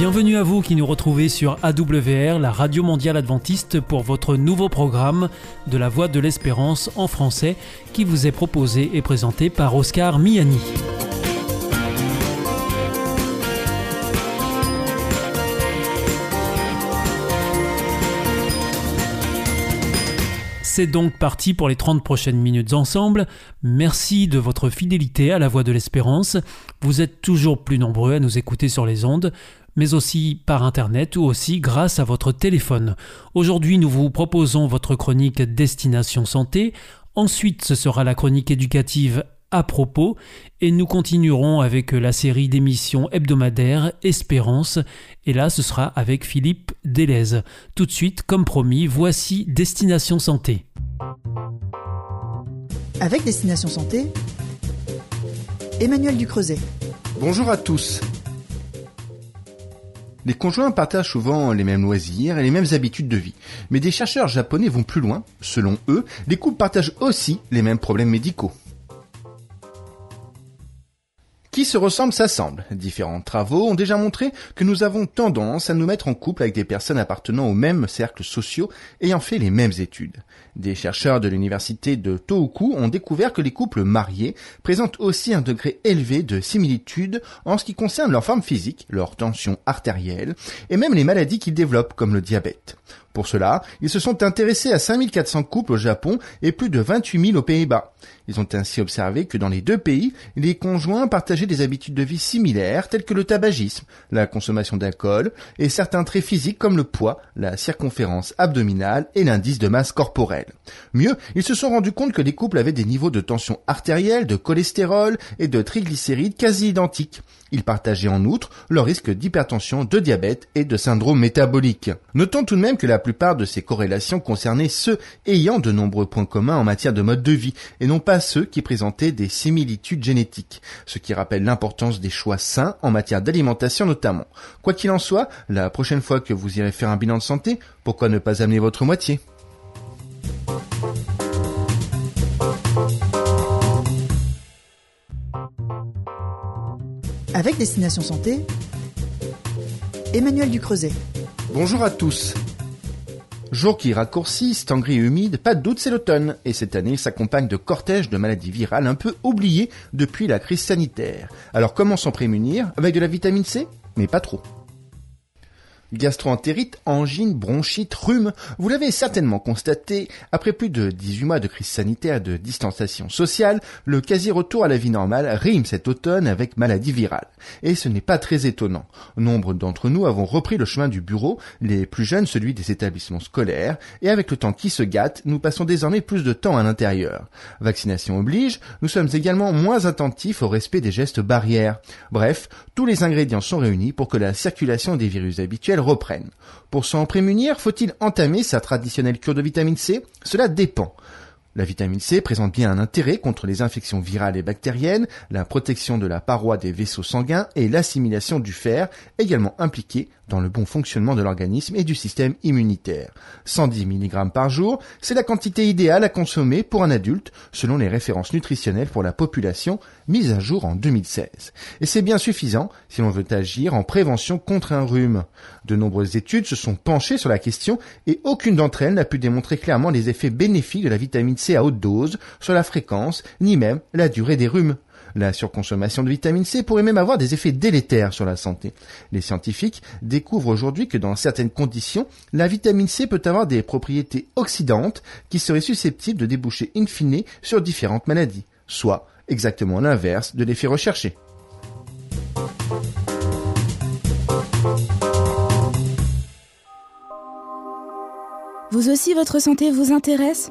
Bienvenue à vous qui nous retrouvez sur AWR, la radio mondiale adventiste, pour votre nouveau programme de la Voix de l'Espérance en français qui vous est proposé et présenté par Oscar Miani. C'est donc parti pour les 30 prochaines minutes ensemble. Merci de votre fidélité à la Voix de l'Espérance. Vous êtes toujours plus nombreux à nous écouter sur les ondes mais aussi par Internet ou aussi grâce à votre téléphone. Aujourd'hui, nous vous proposons votre chronique Destination Santé. Ensuite, ce sera la chronique éducative à propos et nous continuerons avec la série d'émissions hebdomadaires Espérance et là ce sera avec Philippe Delez. Tout de suite, comme promis, voici Destination Santé. Avec Destination Santé, Emmanuel Ducreuset. Bonjour à tous. Les conjoints partagent souvent les mêmes loisirs et les mêmes habitudes de vie. Mais des chercheurs japonais vont plus loin. Selon eux, les couples partagent aussi les mêmes problèmes médicaux. Qui se ressemble s'assemble. Différents travaux ont déjà montré que nous avons tendance à nous mettre en couple avec des personnes appartenant aux mêmes cercles sociaux ayant fait les mêmes études. Des chercheurs de l'université de Tohoku ont découvert que les couples mariés présentent aussi un degré élevé de similitude en ce qui concerne leur forme physique, leur tension artérielle et même les maladies qu'ils développent comme le diabète. Pour cela, ils se sont intéressés à 5400 couples au Japon et plus de 28 000 aux Pays-Bas. Ils ont ainsi observé que dans les deux pays, les conjoints partageaient des habitudes de vie similaires telles que le tabagisme, la consommation d'alcool et certains traits physiques comme le poids, la circonférence abdominale et l'indice de masse corporelle. Mieux, ils se sont rendus compte que les couples avaient des niveaux de tension artérielle, de cholestérol et de triglycérides quasi identiques. Ils partageaient en outre leur risque d'hypertension, de diabète et de syndrome métabolique. Notons tout de même que la plupart de ces corrélations concernaient ceux ayant de nombreux points communs en matière de mode de vie et non pas ceux qui présentaient des similitudes génétiques, ce qui rappelle l'importance des choix sains en matière d'alimentation notamment. Quoi qu'il en soit, la prochaine fois que vous irez faire un bilan de santé, pourquoi ne pas amener votre moitié? Avec Destination Santé, Emmanuel Ducreuset. Bonjour à tous. Jour qui gris et humide, pas de doute c'est l'automne, et cette année s'accompagne de cortèges de maladies virales un peu oubliées depuis la crise sanitaire. Alors comment s'en prémunir? Avec de la vitamine C? Mais pas trop. Gastroentérite, angine, bronchite, rhume, vous l'avez certainement constaté, après plus de 18 mois de crise sanitaire de distanciation sociale, le quasi-retour à la vie normale rime cet automne avec maladie virale. Et ce n'est pas très étonnant. Nombre d'entre nous avons repris le chemin du bureau, les plus jeunes celui des établissements scolaires, et avec le temps qui se gâte, nous passons désormais plus de temps à l'intérieur. Vaccination oblige, nous sommes également moins attentifs au respect des gestes barrières. Bref, tous les ingrédients sont réunis pour que la circulation des virus habituels reprennent. Pour s'en prémunir, faut-il entamer sa traditionnelle cure de vitamine C? Cela dépend. La vitamine C présente bien un intérêt contre les infections virales et bactériennes, la protection de la paroi des vaisseaux sanguins et l'assimilation du fer, également impliqués dans le bon fonctionnement de l'organisme et du système immunitaire. 110 mg par jour, c'est la quantité idéale à consommer pour un adulte selon les références nutritionnelles pour la population mises à jour en 2016. Et c'est bien suffisant si l'on veut agir en prévention contre un rhume. De nombreuses études se sont penchées sur la question et aucune d'entre elles n'a pu démontrer clairement les effets bénéfiques de la vitamine C à haute dose sur la fréquence ni même la durée des rhumes. La surconsommation de vitamine C pourrait même avoir des effets délétères sur la santé. Les scientifiques découvrent aujourd'hui que dans certaines conditions, la vitamine C peut avoir des propriétés oxydantes qui seraient susceptibles de déboucher in fine sur différentes maladies, soit exactement l'inverse de l'effet recherché. Vous aussi, votre santé vous intéresse?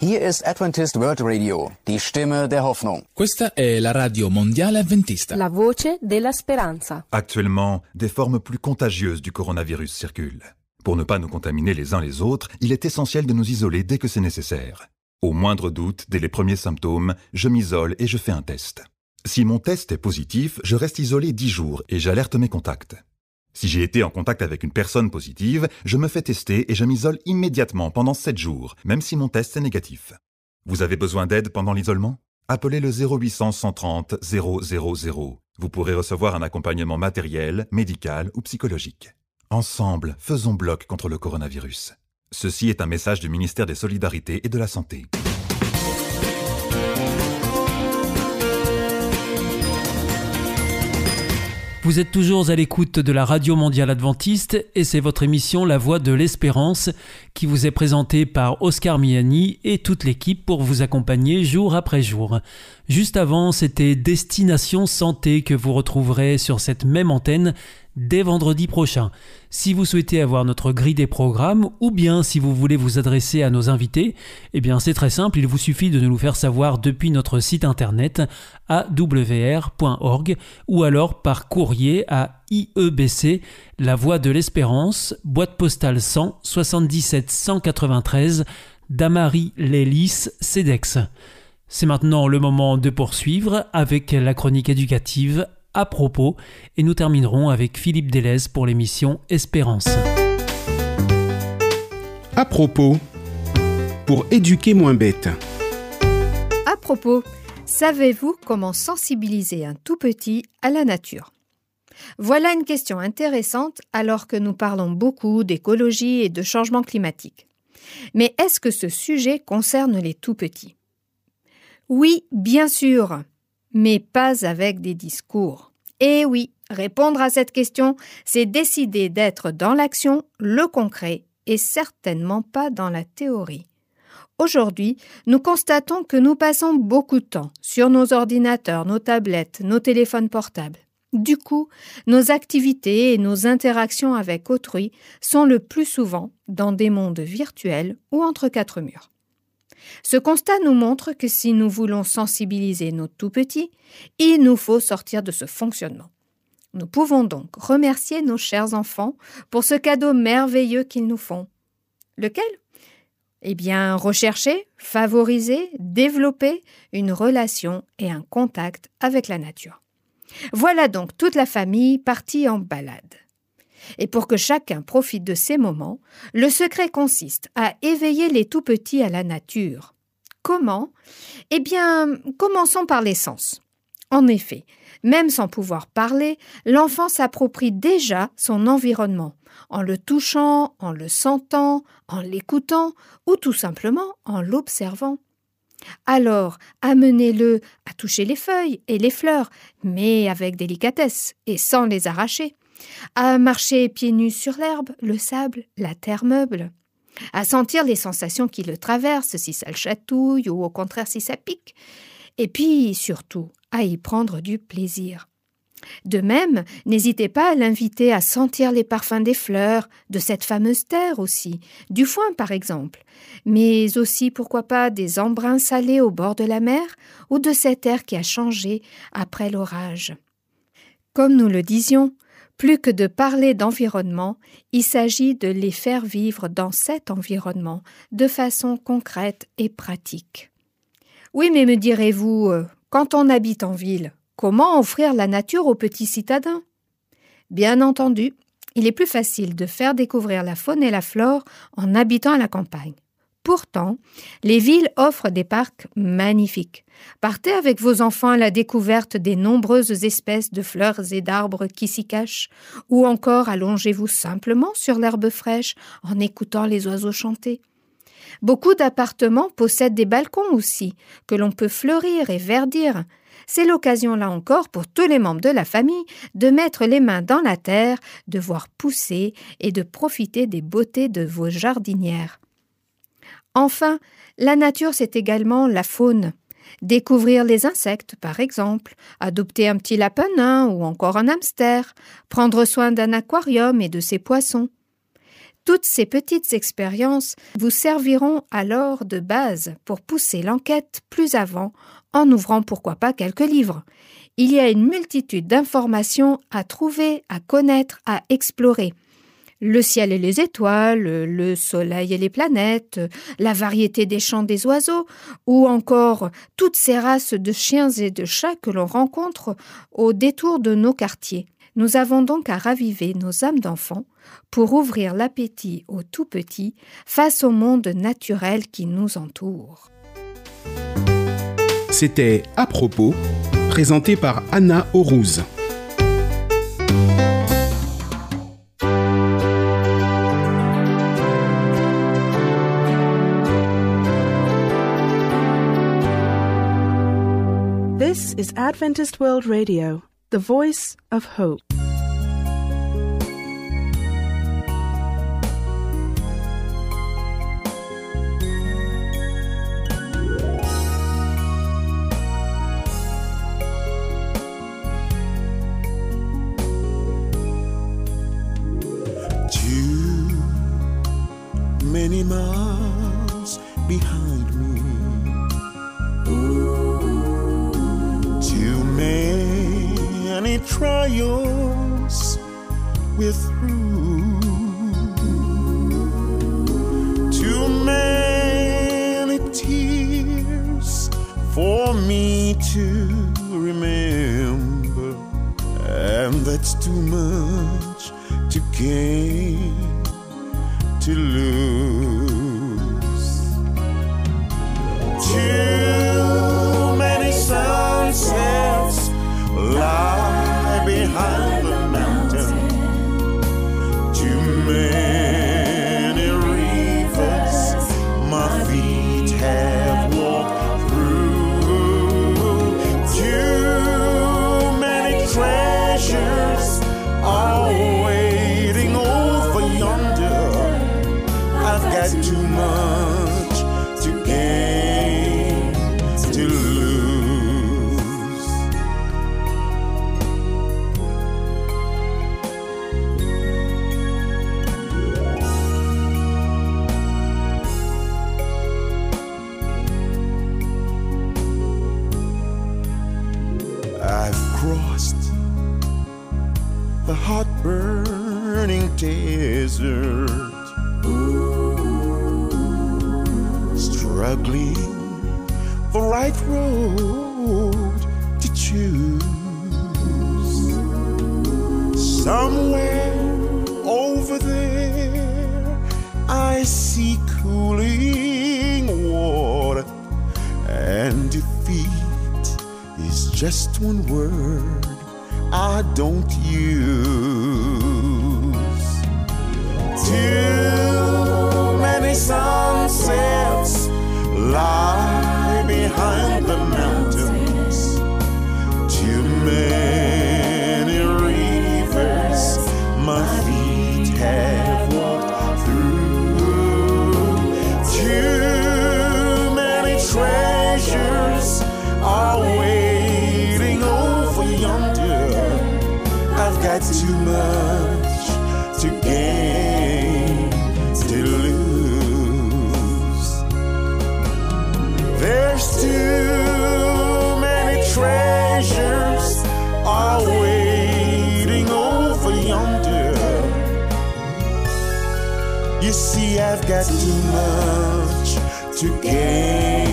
Hier ist Adventist World Radio, die Stimme der Hoffnung. Questa è la radio mondiale adventista. La voce della speranza. Actuellement, des formes plus contagieuses du coronavirus circulent. Pour ne pas nous contaminer les uns les autres, il est essentiel de nous isoler dès que c'est nécessaire. Au moindre doute, dès les premiers symptômes, je m'isole et je fais un test. Si mon test est positif, je reste isolé 10 jours et j'alerte mes contacts. Si j'ai été en contact avec une personne positive, je me fais tester et je m'isole immédiatement pendant 7 jours, même si mon test est négatif. Vous avez besoin d'aide pendant l'isolement? Appelez le 0800 130 000. Vous pourrez recevoir un accompagnement matériel, médical ou psychologique. Ensemble, faisons bloc contre le coronavirus. Ceci est un message du ministère des Solidarités et de la Santé. Vous êtes toujours à l'écoute de la Radio Mondiale Adventiste et c'est votre émission La Voix de l'Espérance qui vous est présentée par Oscar Miani et toute l'équipe pour vous accompagner jour après jour. Juste avant, c'était Destination Santé que vous retrouverez sur cette même antenne dès vendredi prochain. Si vous souhaitez avoir notre grille des programmes ou bien si vous voulez vous adresser à nos invités, eh bien c'est très simple, il vous suffit de nous le faire savoir depuis notre site internet awr.org ou alors par courrier à IEBC, La Voix de l'Espérance, boîte postale 100 77 193 Damary Lélis, CEDEX. C'est maintenant le moment de poursuivre avec la chronique éducative à propos et nous terminerons avec Philippe Delez pour l'émission Espérance. À propos, pour éduquer moins bête. À propos, savez-vous comment sensibiliser un tout petit à la nature? Voilà une question intéressante alors que nous parlons beaucoup d'écologie et de changement climatique. Mais est-ce que ce sujet concerne les tout petits? Oui, bien sûr mais pas avec des discours. Et oui, répondre à cette question, c'est décider d'être dans l'action, le concret, et certainement pas dans la théorie. Aujourd'hui, nous constatons que nous passons beaucoup de temps sur nos ordinateurs, nos tablettes, nos téléphones portables. Du coup, nos activités et nos interactions avec autrui sont le plus souvent dans des mondes virtuels ou entre quatre murs. Ce constat nous montre que si nous voulons sensibiliser nos tout-petits, il nous faut sortir de ce fonctionnement. Nous pouvons donc remercier nos chers enfants pour ce cadeau merveilleux qu'ils nous font. Lequel? Eh bien, rechercher, favoriser, développer une relation et un contact avec la nature. Voilà donc toute la famille partie en balade. Et pour que chacun profite de ces moments, le secret consiste à éveiller les tout petits à la nature. Comment? Eh bien, commençons par les sens. En effet, même sans pouvoir parler, l'enfant s'approprie déjà son environnement, en le touchant, en le sentant, en l'écoutant, ou tout simplement en l'observant. Alors, amenez-le à toucher les feuilles et les fleurs, mais avec délicatesse et sans les arracher à marcher pieds nus sur l'herbe, le sable, la terre meuble, à sentir les sensations qui le traversent, si ça le chatouille ou au contraire si ça pique, et puis surtout à y prendre du plaisir. De même, n'hésitez pas à l'inviter à sentir les parfums des fleurs, de cette fameuse terre aussi, du foin par exemple, mais aussi pourquoi pas des embruns salés au bord de la mer ou de cette air qui a changé après l'orage. Comme nous le disions, plus que de parler d'environnement, il s'agit de les faire vivre dans cet environnement de façon concrète et pratique. Oui, mais me direz-vous, euh, quand on habite en ville, comment offrir la nature aux petits citadins? Bien entendu, il est plus facile de faire découvrir la faune et la flore en habitant à la campagne. Pourtant, les villes offrent des parcs magnifiques. Partez avec vos enfants à la découverte des nombreuses espèces de fleurs et d'arbres qui s'y cachent, ou encore allongez-vous simplement sur l'herbe fraîche en écoutant les oiseaux chanter. Beaucoup d'appartements possèdent des balcons aussi, que l'on peut fleurir et verdir. C'est l'occasion là encore pour tous les membres de la famille de mettre les mains dans la terre, de voir pousser et de profiter des beautés de vos jardinières. Enfin, la nature, c'est également la faune. Découvrir les insectes, par exemple, adopter un petit lapin ou encore un hamster, prendre soin d'un aquarium et de ses poissons. Toutes ces petites expériences vous serviront alors de base pour pousser l'enquête plus avant en ouvrant pourquoi pas quelques livres. Il y a une multitude d'informations à trouver, à connaître, à explorer. Le ciel et les étoiles, le soleil et les planètes, la variété des chants des oiseaux, ou encore toutes ces races de chiens et de chats que l'on rencontre au détour de nos quartiers. Nous avons donc à raviver nos âmes d'enfants pour ouvrir l'appétit aux tout petits face au monde naturel qui nous entoure. C'était À propos, présenté par Anna Aurouz. This is Adventist World Radio, the voice of hope. Cooling water, and defeat is just one word I don't use. Too many sunsets lie There's too many treasures are waiting over yonder. You see, I've got too much to gain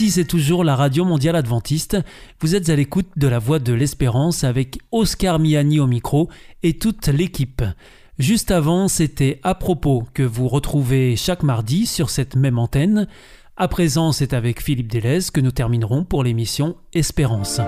Ici, c'est toujours la Radio Mondiale Adventiste. Vous êtes à l'écoute de la Voix de l'Espérance avec Oscar Miani au micro et toute l'équipe. Juste avant, c'était à propos que vous retrouvez chaque mardi sur cette même antenne. À présent, c'est avec Philippe Delez que nous terminerons pour l'émission Espérance.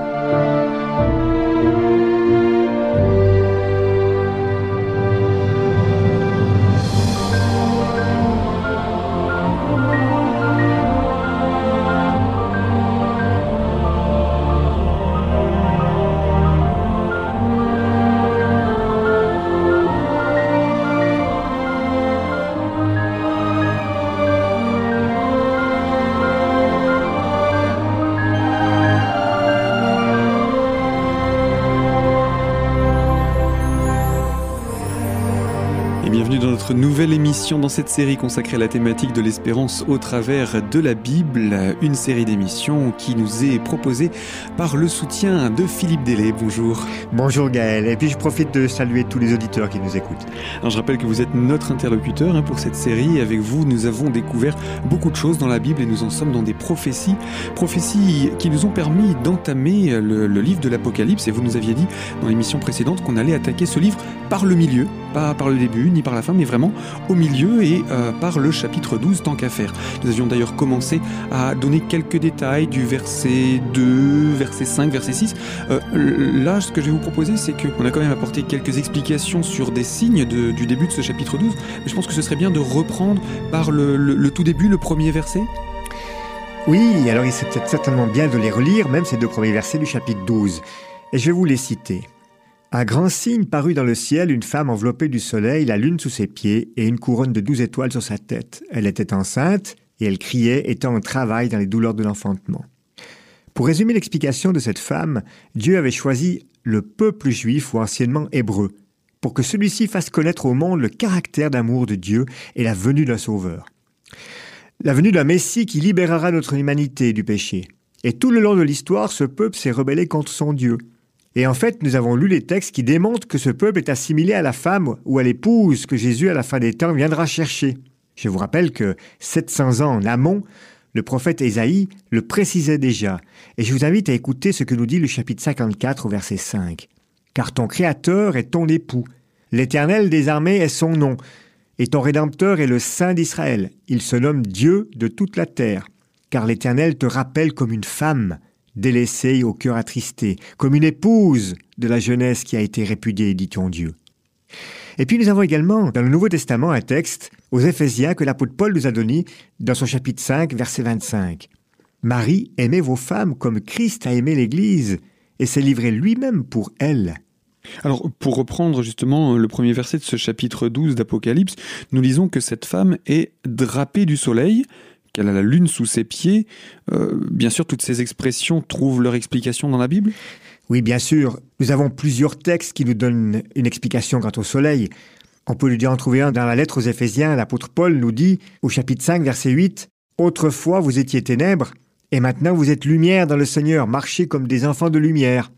Émission dans cette série consacrée à la thématique de l'espérance au travers de la Bible, une série d'émissions qui nous est proposée par le soutien de Philippe Délé. Bonjour. Bonjour Gaël, et puis je profite de saluer tous les auditeurs qui nous écoutent. Alors je rappelle que vous êtes notre interlocuteur hein, pour cette série. Avec vous, nous avons découvert beaucoup de choses dans la Bible et nous en sommes dans des prophéties, prophéties qui nous ont permis d'entamer le, le livre de l'Apocalypse. Et vous nous aviez dit dans l'émission précédente qu'on allait attaquer ce livre par le milieu, pas par le début ni par la fin, mais vraiment au milieu et euh, par le chapitre 12 tant qu'à faire. Nous avions d'ailleurs commencé à donner quelques détails du verset 2, verset 5, verset 6. Euh, là, ce que je vais vous proposer, c'est qu'on a quand même apporté quelques explications sur des signes du début de ce chapitre 12, mais je pense que ce serait bien de reprendre par le, tout début, le premier verset. Oui, alors il serait certainement bien de les relire, même ces deux premiers versets du chapitre 12. Et je vais vous les citer. Un grand signe parut dans le ciel, une femme enveloppée du soleil, la lune sous ses pieds et une couronne de douze étoiles sur sa tête. Elle était enceinte et elle criait, étant en travail dans les douleurs de l'enfantement. Pour résumer l'explication de cette femme, Dieu avait choisi le peuple juif ou anciennement hébreu, pour que celui-ci fasse connaître au monde le caractère d'amour de Dieu et la venue d'un sauveur. La venue d'un Messie qui libérera notre humanité du péché. Et tout le long de l'histoire, ce peuple s'est rebellé contre son Dieu. Et en fait, nous avons lu les textes qui démontrent que ce peuple est assimilé à la femme ou à l'épouse que Jésus, à la fin des temps, viendra chercher. Je vous rappelle que 700 ans en amont, le prophète Ésaïe le précisait déjà. Et je vous invite à écouter ce que nous dit le chapitre 54 au verset 5. Car ton Créateur est ton époux. L'Éternel des armées est son nom. Et ton Rédempteur est le Saint d'Israël. Il se nomme Dieu de toute la terre. Car l'Éternel te rappelle comme une femme délaissée au cœur attristé, comme une épouse de la jeunesse qui a été répudiée, dit ton Dieu. Et puis nous avons également dans le Nouveau Testament un texte aux Éphésiens que l'apôtre Paul nous a donné dans son chapitre 5, verset 25. Marie, aimez vos femmes comme Christ a aimé l'Église et s'est livré lui-même pour elle. Alors, pour reprendre justement le premier verset de ce chapitre 12 d'Apocalypse, nous lisons que cette femme est drapée du soleil, qu'elle a la lune sous ses pieds. Euh, bien sûr, toutes ces expressions trouvent leur explication dans la Bible Oui, bien sûr. Nous avons plusieurs textes qui nous donnent une explication quant au soleil. On peut lui dire en trouver un dans la lettre aux Éphésiens. L'apôtre Paul nous dit au chapitre 5, verset 8 Autrefois vous étiez ténèbres, et maintenant vous êtes lumière dans le Seigneur, marchez comme des enfants de lumière.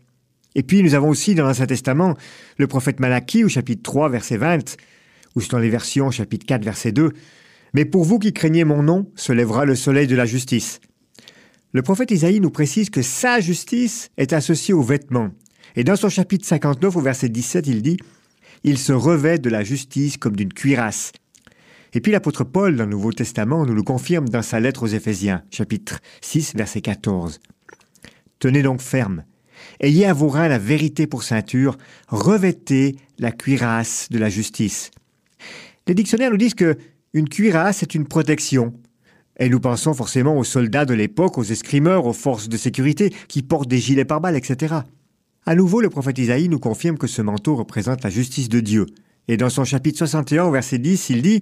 Et puis nous avons aussi dans l'Ancien Testament le prophète Malachie au chapitre 3, verset 20, ou dans les versions chapitre 4, verset 2 mais pour vous qui craignez mon nom, se lèvera le soleil de la justice. Le prophète Isaïe nous précise que sa justice est associée aux vêtements. Et dans son chapitre 59 au verset 17, il dit Il se revêt de la justice comme d'une cuirasse. Et puis l'apôtre Paul, dans le Nouveau Testament, nous le confirme dans sa lettre aux Éphésiens, chapitre 6, verset 14. Tenez donc ferme. Ayez à vos reins la vérité pour ceinture, revêtez la cuirasse de la justice. Les dictionnaires nous disent que une cuirasse est une protection. Et nous pensons forcément aux soldats de l'époque, aux escrimeurs, aux forces de sécurité qui portent des gilets pare-balles, etc. À nouveau, le prophète Isaïe nous confirme que ce manteau représente la justice de Dieu. Et dans son chapitre 61, verset 10, il dit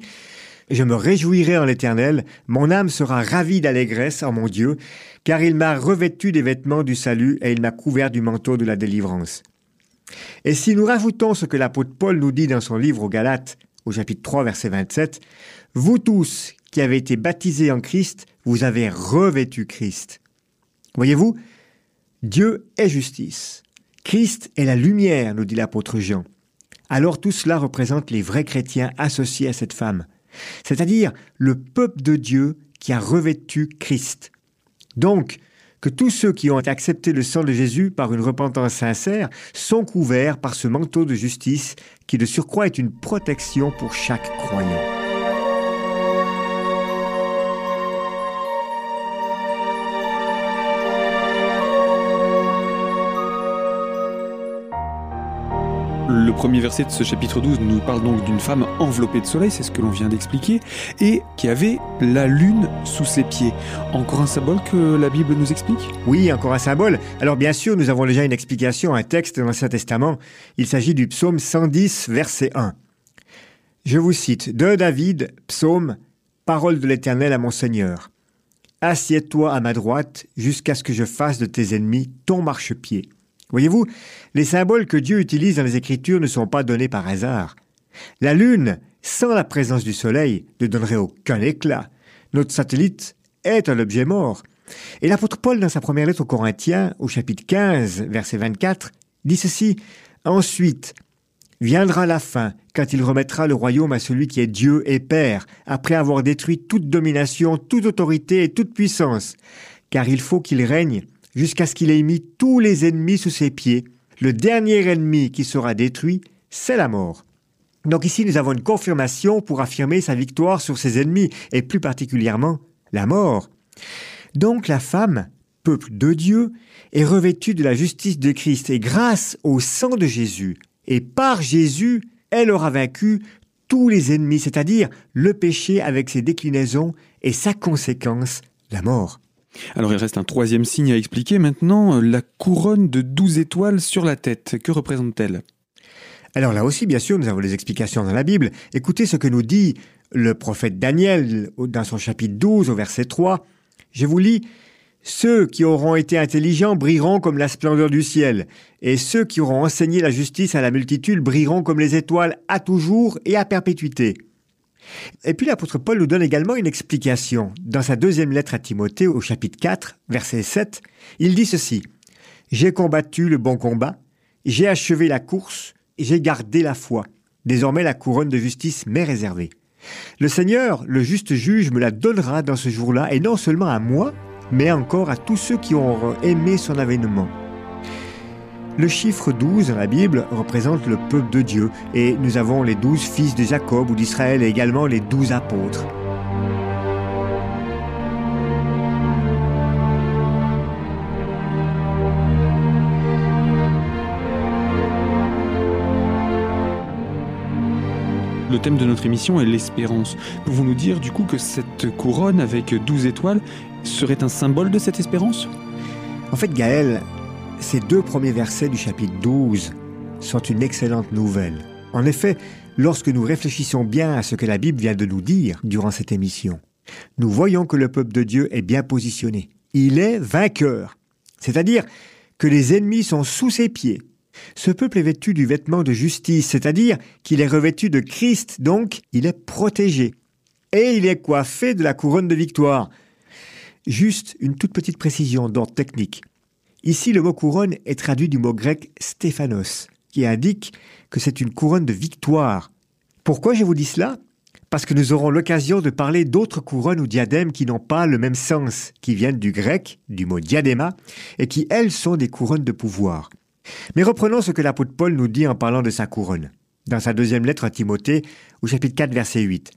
Je me réjouirai en l'Éternel, mon âme sera ravie d'allégresse en mon Dieu, car il m'a revêtu des vêtements du salut et il m'a couvert du manteau de la délivrance. Et si nous rajoutons ce que l'apôtre Paul nous dit dans son livre aux Galates, au chapitre 3, verset 27, Vous tous qui avez été baptisés en Christ, vous avez revêtu Christ. Voyez-vous, Dieu est justice. Christ est la lumière, nous dit l'apôtre Jean. Alors tout cela représente les vrais chrétiens associés à cette femme, c'est-à-dire le peuple de Dieu qui a revêtu Christ. Donc, que tous ceux qui ont accepté le sang de Jésus par une repentance sincère sont couverts par ce manteau de justice qui de surcroît est une protection pour chaque croyant. Le premier verset de ce chapitre 12 nous parle donc d'une femme enveloppée de soleil, c'est ce que l'on vient d'expliquer, et qui avait la lune sous ses pieds. Encore un symbole que la Bible nous explique? Oui, encore un symbole. Alors bien sûr, nous avons déjà une explication, un texte dans l'Ancien Testament. Il s'agit du psaume 110, verset 1. Je vous cite, de David, psaume, parole de l'Éternel à mon Seigneur. Assieds-toi à ma droite jusqu'à ce que je fasse de tes ennemis ton marchepied. Voyez-vous, les symboles que Dieu utilise dans les Écritures ne sont pas donnés par hasard. La lune sans la présence du Soleil, ne donnerait aucun éclat. Notre satellite est un objet mort. Et l'apôtre Paul, dans sa première lettre aux Corinthiens, au chapitre 15, verset 24, dit ceci Ensuite, viendra la fin, quand il remettra le royaume à celui qui est Dieu et Père, après avoir détruit toute domination, toute autorité et toute puissance. Car il faut qu'il règne jusqu'à ce qu'il ait mis tous les ennemis sous ses pieds. Le dernier ennemi qui sera détruit, c'est la mort. Donc ici, nous avons une confirmation pour affirmer sa victoire sur ses ennemis, et plus particulièrement la mort. Donc la femme, peuple de Dieu, est revêtue de la justice de Christ, et grâce au sang de Jésus, et par Jésus, elle aura vaincu tous les ennemis, c'est-à-dire le péché avec ses déclinaisons et sa conséquence, la mort. Alors il reste un troisième signe à expliquer maintenant, la couronne de douze étoiles sur la tête. Que représente-t-elle? Alors là aussi, bien sûr, nous avons des explications dans la Bible. Écoutez ce que nous dit le prophète Daniel dans son chapitre 12 au verset 3. Je vous lis, Ceux qui auront été intelligents brilleront comme la splendeur du ciel, et ceux qui auront enseigné la justice à la multitude brilleront comme les étoiles à toujours et à perpétuité. Et puis l'apôtre Paul nous donne également une explication. Dans sa deuxième lettre à Timothée au chapitre 4, verset 7, il dit ceci. J'ai combattu le bon combat, j'ai achevé la course, j'ai gardé la foi. Désormais la couronne de justice m'est réservée. Le Seigneur, le juste juge, me la donnera dans ce jour-là, et non seulement à moi, mais encore à tous ceux qui auront aimé son avènement. Le chiffre 12 dans la Bible représente le peuple de Dieu et nous avons les douze fils de Jacob ou d'Israël et également les douze apôtres. Le thème de notre émission est l'espérance. Pouvons nous dire du coup que cette couronne avec 12 étoiles serait un symbole de cette espérance? En fait, Gaël, ces deux premiers versets du chapitre 12 sont une excellente nouvelle. En effet, lorsque nous réfléchissons bien à ce que la Bible vient de nous dire durant cette émission, nous voyons que le peuple de Dieu est bien positionné. Il est vainqueur. C'est-à-dire que les ennemis sont sous ses pieds. Ce peuple est vêtu du vêtement de justice, c'est-à-dire qu'il est revêtu de Christ, donc il est protégé. Et il est coiffé de la couronne de victoire. Juste une toute petite précision d'ordre technique. Ici, le mot couronne est traduit du mot grec stéphanos, qui indique que c'est une couronne de victoire. Pourquoi je vous dis cela? Parce que nous aurons l'occasion de parler d'autres couronnes ou diadèmes qui n'ont pas le même sens, qui viennent du grec, du mot diadéma, et qui, elles, sont des couronnes de pouvoir. Mais reprenons ce que l'apôtre Paul nous dit en parlant de sa couronne, dans sa deuxième lettre à Timothée, au chapitre 4, verset 8.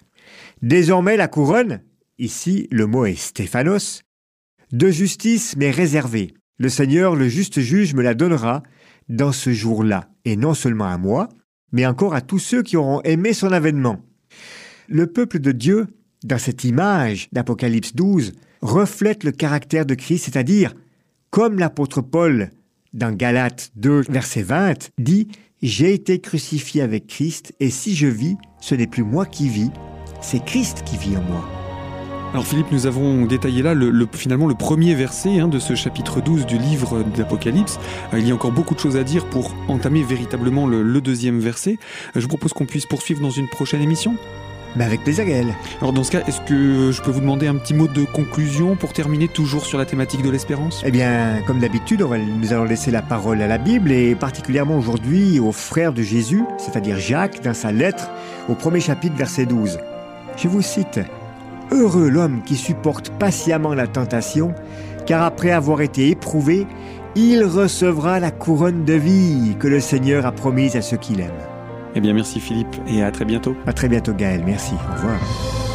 Désormais, la couronne, ici le mot est stéphanos, de justice m'est réservée. Le Seigneur, le juste juge, me la donnera dans ce jour-là, et non seulement à moi, mais encore à tous ceux qui auront aimé son avènement. Le peuple de Dieu, dans cette image d'Apocalypse 12, reflète le caractère de Christ, c'est-à-dire, comme l'apôtre Paul dans Galates 2, verset 20, dit J'ai été crucifié avec Christ, et si je vis, ce n'est plus moi qui vis, c'est Christ qui vit en moi. Alors Philippe, nous avons détaillé là le, le- finalement le premier verset hein, de ce chapitre 12 du livre d'Apocalypse. Euh, il y a encore beaucoup de choses à dire pour entamer véritablement le, le deuxième verset. Euh, je vous propose qu'on puisse poursuivre dans une prochaine émission. Mais avec plaisir, Gaël. Alors dans ce cas, est-ce que je peux vous demander un petit mot de conclusion pour terminer toujours sur la thématique de l'espérance? Eh bien, comme d'habitude, on va- nous allons laisser la parole à la Bible et particulièrement aujourd'hui au frère de Jésus, c'est-à-dire Jacques, dans sa lettre au premier chapitre, verset 12. Je vous cite Heureux l'homme qui supporte patiemment la tentation, car après avoir été éprouvé, il recevra la couronne de vie que le Seigneur a promise à ceux qui l'aiment. Eh bien merci Philippe et à très bientôt. À très bientôt, Gaël. Merci. Au revoir.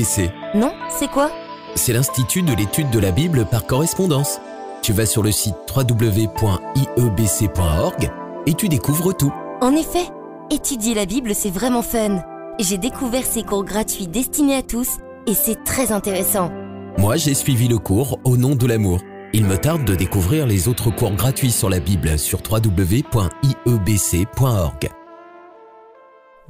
l'IEBC Non, c'est quoi? C'est l'Institut de l'étude de la Bible par correspondance. Tu vas sur le site www.iebc.org et tu découvres tout. En effet, étudier la Bible, c'est vraiment fun. J'ai découvert ces cours gratuits destinés à tous et c'est très intéressant. Moi, j'ai suivi le cours Au nom de l'amour. Il me tarde de découvrir les autres cours gratuits sur la Bible sur www.iebc.org.